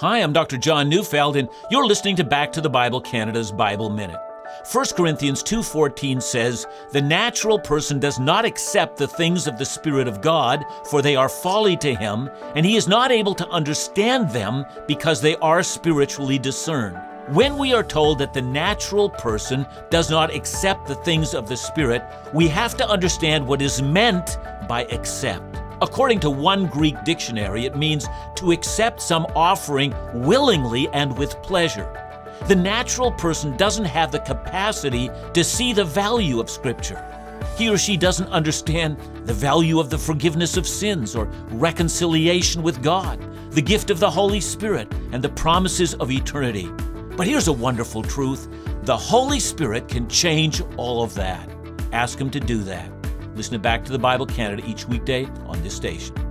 Hi, I'm Dr. John Neufeld, and you're listening to Back to the Bible Canada's Bible Minute. 1 Corinthians 2:14 says, "The natural person does not accept the things of the Spirit of God, for they are folly to him, and he is not able to understand them because they are spiritually discerned." When we are told that the natural person does not accept the things of the Spirit, we have to understand what is meant by accept. According to one Greek dictionary, it means to accept some offering willingly and with pleasure. The natural person doesn't have the capacity to see the value of Scripture. He or she doesn't understand the value of the forgiveness of sins or reconciliation with God, the gift of the Holy Spirit, and the promises of eternity. But here's a wonderful truth the Holy Spirit can change all of that. Ask Him to do that. Listen to Back to the Bible Canada each weekday on this station.